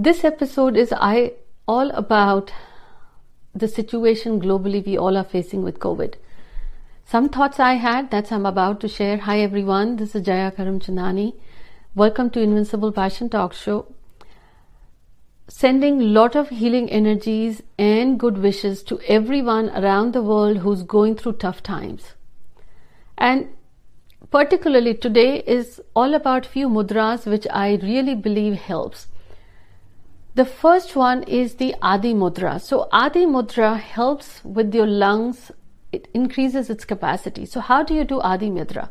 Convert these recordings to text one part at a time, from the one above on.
This episode is I all about the situation globally we all are facing with COVID. Some thoughts I had that I'm about to share. Hi everyone, this is Jaya Karamchandani. Welcome to Invincible Passion Talk Show. Sending lot of healing energies and good wishes to everyone around the world who's going through tough times. And particularly today is all about few mudras which I really believe helps. The first one is the Adi Mudra. So Adi Mudra helps with your lungs. It increases its capacity. So how do you do Adi Mudra?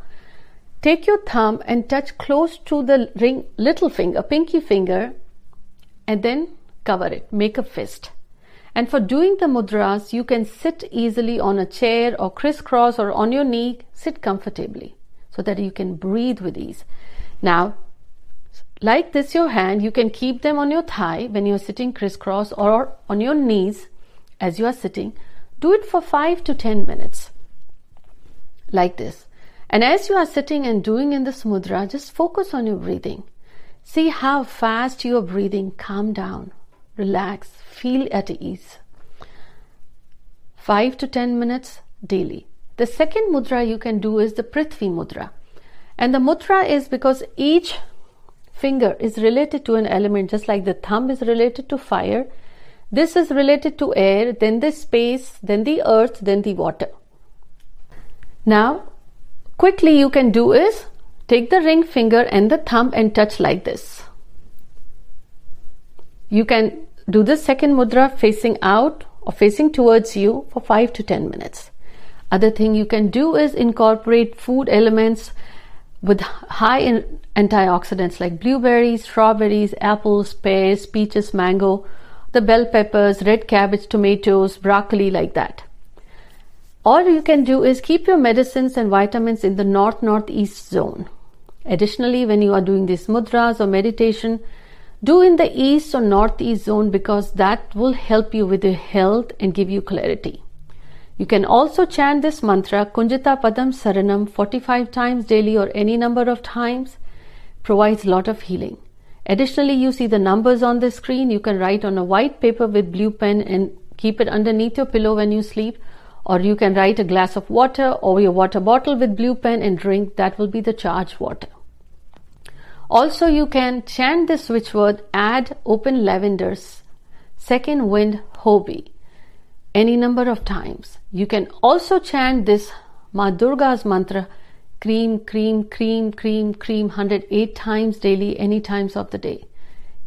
Take your thumb and touch close to the ring, little finger, pinky finger, and then cover it. Make a fist. And for doing the mudras, you can sit easily on a chair or crisscross or on your knee. Sit comfortably so that you can breathe with ease. Now, like this, your hand, you can keep them on your thigh when you're sitting crisscross or on your knees as you are sitting. Do it for 5 to 10 minutes, like this. And as you are sitting and doing in this mudra, just focus on your breathing. See how fast you are breathing. Calm down, relax, feel at ease. 5 to 10 minutes daily. The second mudra you can do is the Prithvi mudra. And the mudra is because each finger is related to an element, just like the thumb is related to fire. This is related to air, then the space, then the earth, then the water. Now, quickly you can do is take the ring finger and the thumb and touch like this. You can do the second mudra facing out or facing towards you for 5 to 10 minutes. Other thing you can do is incorporate food elements with high in antioxidants like blueberries, strawberries, apples, pears, peaches, mango, the bell peppers, red cabbage, tomatoes, broccoli, like that. All you can do is keep your medicines and vitamins in the north northeast zone. Additionally, when you are doing these mudras or meditation, do in the east or northeast zone because that will help you with your health and give you clarity. You can also chant this mantra Kunjita Padam Saranam 45 times daily or any number of times provides a lot of healing. Additionally, you see the numbers on the screen. You can write on a white paper with blue pen and keep it underneath your pillow when you sleep. Or you can write a glass of water or your water bottle with blue pen and drink. That will be the charged water. Also, you can chant this switch word, add open lavenders, second wind Hobi any number of times. You can also chant this Ma Durga's mantra cream, cream, cream, cream, cream 108 times daily, any times of the day.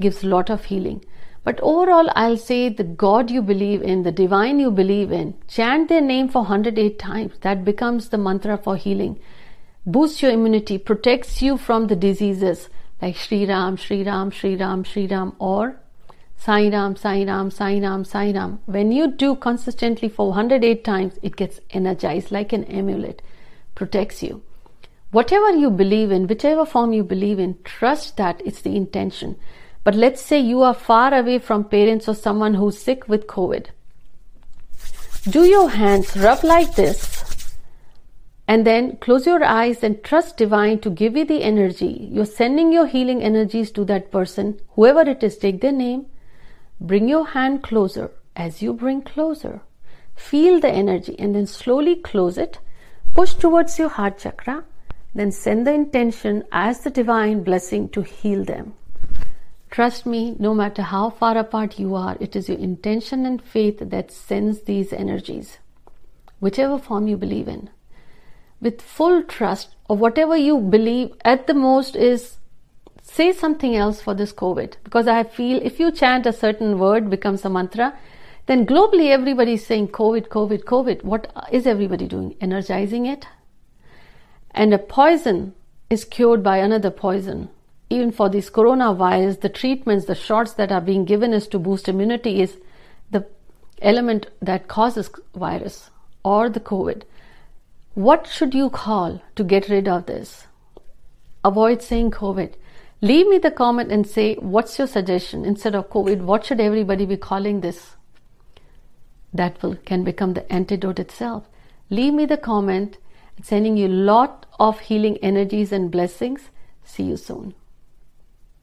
Gives lot of healing. But overall, I'll say the God you believe in, the divine you believe in, chant their name for 108 times. That becomes the mantra for healing. Boosts your immunity, protects you from the diseases like Sri Ram, Sri Ram, Sri Ram, Sri Ram, or Sai Ram, Sai Ram, Sai Ram, Sai Ram. When you do consistently for 108 times, it gets energized like an amulet, protects you. Whatever you believe in, whichever form you believe in, trust that it's the intention. But let's say you are far away from parents or someone who's sick with COVID. Do your hands rub like this and then close your eyes and trust divine to give you the energy. You're sending your healing energies to that person, whoever it is, take their name Bring your hand closer. As you bring closer, feel the energy and then slowly close it. Push towards your heart chakra. Then send the intention as the divine blessing to heal them. Trust me, no matter how far apart you are, it is your intention and faith that sends these energies, whichever form you believe in. With full trust of whatever you believe at the most is say something else for this COVID because I feel if you chant a certain word becomes a mantra, then globally everybody is saying COVID, COVID, COVID. What is everybody doing? Energizing it? And a poison is cured by another poison. Even for this coronavirus, the treatments, the shots that are being given is to boost immunity is the element that causes virus or the COVID. What should you call to get rid of this? Avoid saying COVID. Leave me the comment and say what's your suggestion instead of COVID. What should everybody be calling this? That will can become the antidote itself. Leave me the comment. sending you lot of healing energies and blessings. See you soon.